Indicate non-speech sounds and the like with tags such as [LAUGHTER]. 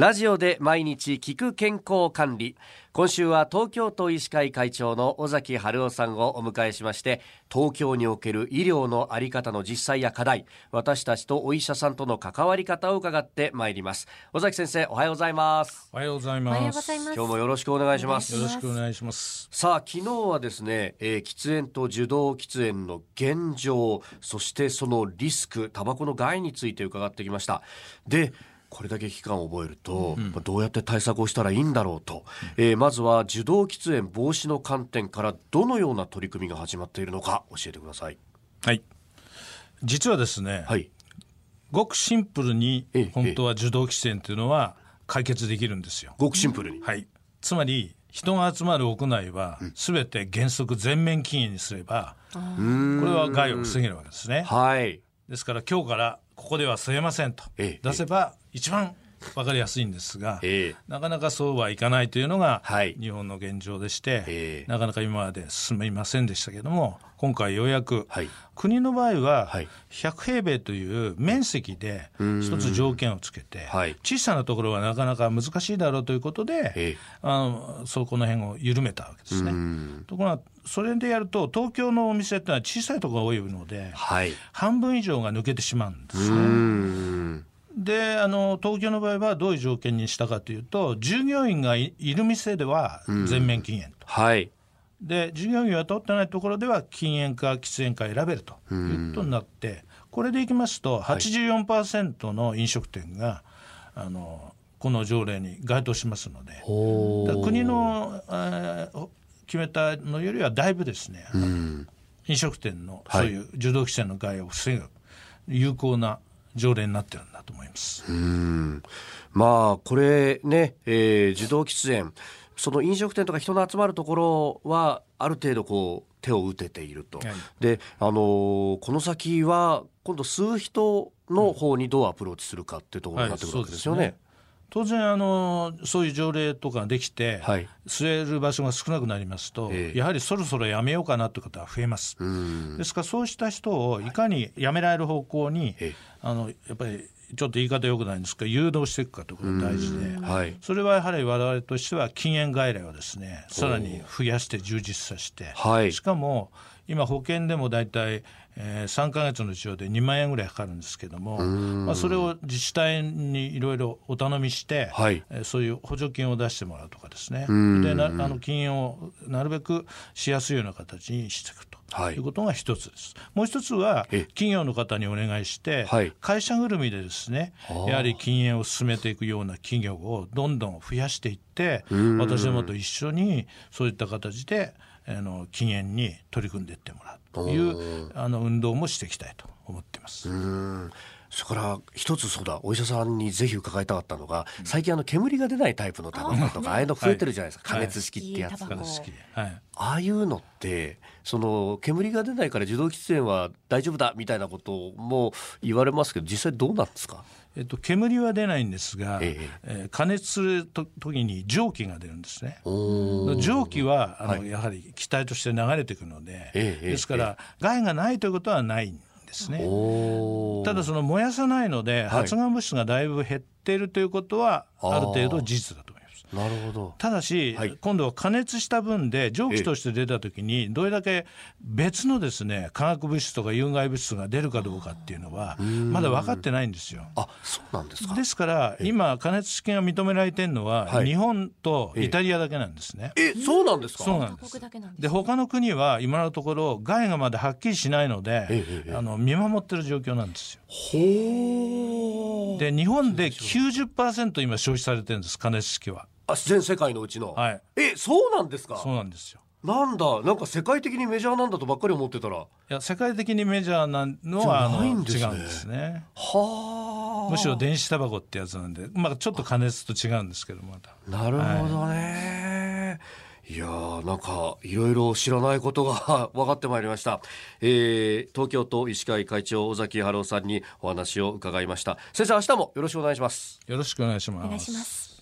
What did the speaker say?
ラジオで毎日聞く健康管理。今週は東京都医師会会長の尾崎春夫さんをお迎えしまして東京における医療のあり方の実際や課題私たちとお医者さんとの関わり方を伺ってまいります。尾崎先生おはようございます。おはようございます。今日もよろしくお願いします。よろしくお願いします。さあ昨日はですね、えー喫煙と受動喫煙の現状そしてそのリスクタバコの害について伺ってきました。でこれだけ期間を覚えると、まあどうやって対策をしたらいいんだろうと、えーまずは受動喫煙防止の観点からどのような取り組みが始まっているのか教えてください。はい。実はですね、はい。ごくシンプルにええ本当は受動喫煙というのは解決できるんですよ。ごくシンプルに、はい。つまり人が集まる屋内はすべて原則全面禁煙にすれば、これは害を防げるわけですね。はい。ですから今日からここでは吸えませんとええ。出せば一番わかりやすいんですが、ええ。なかなかそうはいかないというのがはい。日本の現状でして、ええ。なかなか今まで進みませんでしたけども今回ようやく、はい。国の場合ははい。100平米という面積で一つ条件をつけて、はい。小さなところはなかなか難しいだろうということで、ええ。あのそこの辺を緩めたわけですね。ところがそれでやると東京のお店ってのは小さいところが多いのではい。半分以上が抜けてしまうんですうね。んであの東京の場合はどういう条件にしたかというと従業員がいいる店では全面禁煙と、はい。で従業員は取ってないところでは禁煙か喫煙か選べるということになってこれでいきますと84%の飲食店があのこの条例に該当しますので国の、えー決めたのよりはだいぶですね、あの飲食店のはい。そういう受動規制の害を防ぐ有効な条例になってるんだと思います。うん。まあこれね、えー受動喫煙。その飲食店とか人の集まるところはある程度こう手を打てていると、はい。であのーこの先は今度吸う人の方にどうアプローチするかっていうところになってくるわけですよね。当然あのそういう条例とかできて、はい。吸える場所が少なくなりますと、ええ。やはりそろそろやめようかなという方は増えます。ですからそうした人をいかにやめられる方向に、ええ。あのやっぱりちょっと言い方よくないんですが誘導していくかということが大事で、はい。それはやはり我々としては禁煙外来をですねさらに増やして充実させて、はい。しかも今保険でも大体、えー、3か月の治療で2万円ぐらいかかるんですけども、まあ、それを自治体にいろいろお頼みして、はい。えーそういう補助金を出してもらうとかですね。でなあの禁煙をなるべくしやすいような形にしていくと。はい。いうことが一つです。もう一つはえ企業の方にお願いして、はい。会社ぐるみでですねやはり禁煙を進めていくような企業をどんどん増やしていって私どもと一緒にそういった形であの禁煙に取り組んでいってもらうというあの運動もしていきたいと思っています。うん。それから一つそうだ。お医者さんにぜひ伺いたかったのが最近あの煙が出ないタイプのタバコとかああいうの増えてるじゃないですか、はい。加熱式ってやつ。が、はい。はい。ああいうのってその煙が出ないから受動喫煙は大丈夫だみたいなことも言われますけど実際どうなんですか？えっと、煙は出ないんですが、ええ。ー加熱すると時に蒸気が出るんですね。お蒸気はあの、はい。やはり気体として流れていくので、ええですから、害がないということはないんですね。おただその燃やさないので、発がん物質がだいぶ減っているということはある程度事実だと。なるほど。ただし、はい。今度は加熱した分で蒸気として出たときにどれだけ別のですね化学物質とか有害物質が出るかどうかっていうのはまだ分かってないんですよ。あそうなんですか。ですから今加熱式が認められてるのは、はい。日本とイタリアだけなんですね。えそうなんですか？他そうなんです。です。で他の国は今のところ害がまだはっきりしないので、あの見守ってる状況なんですよ。ほで日本で90%今消費されてるんです加熱式は。あ全世界のうちの、はい。えそうなんですか？そうなんですよ。なんだなんか世界的にメジャーなんだとばっかり思ってたら。いや世界的にメジャーなのはないんですね。違うんですね。はあ。むしろ電子タバコってやつなんで、まあ、ちょっと加熱と違うんですけどまた。なるほどね、い、やーなんかいろいろ知らないことが [LAUGHS] 分かってまいりました、えー、東京都医師会会長尾崎春夫さんにお話を伺いました。先生明日もよろしくお願いします。よろしくお願いします。お願いします。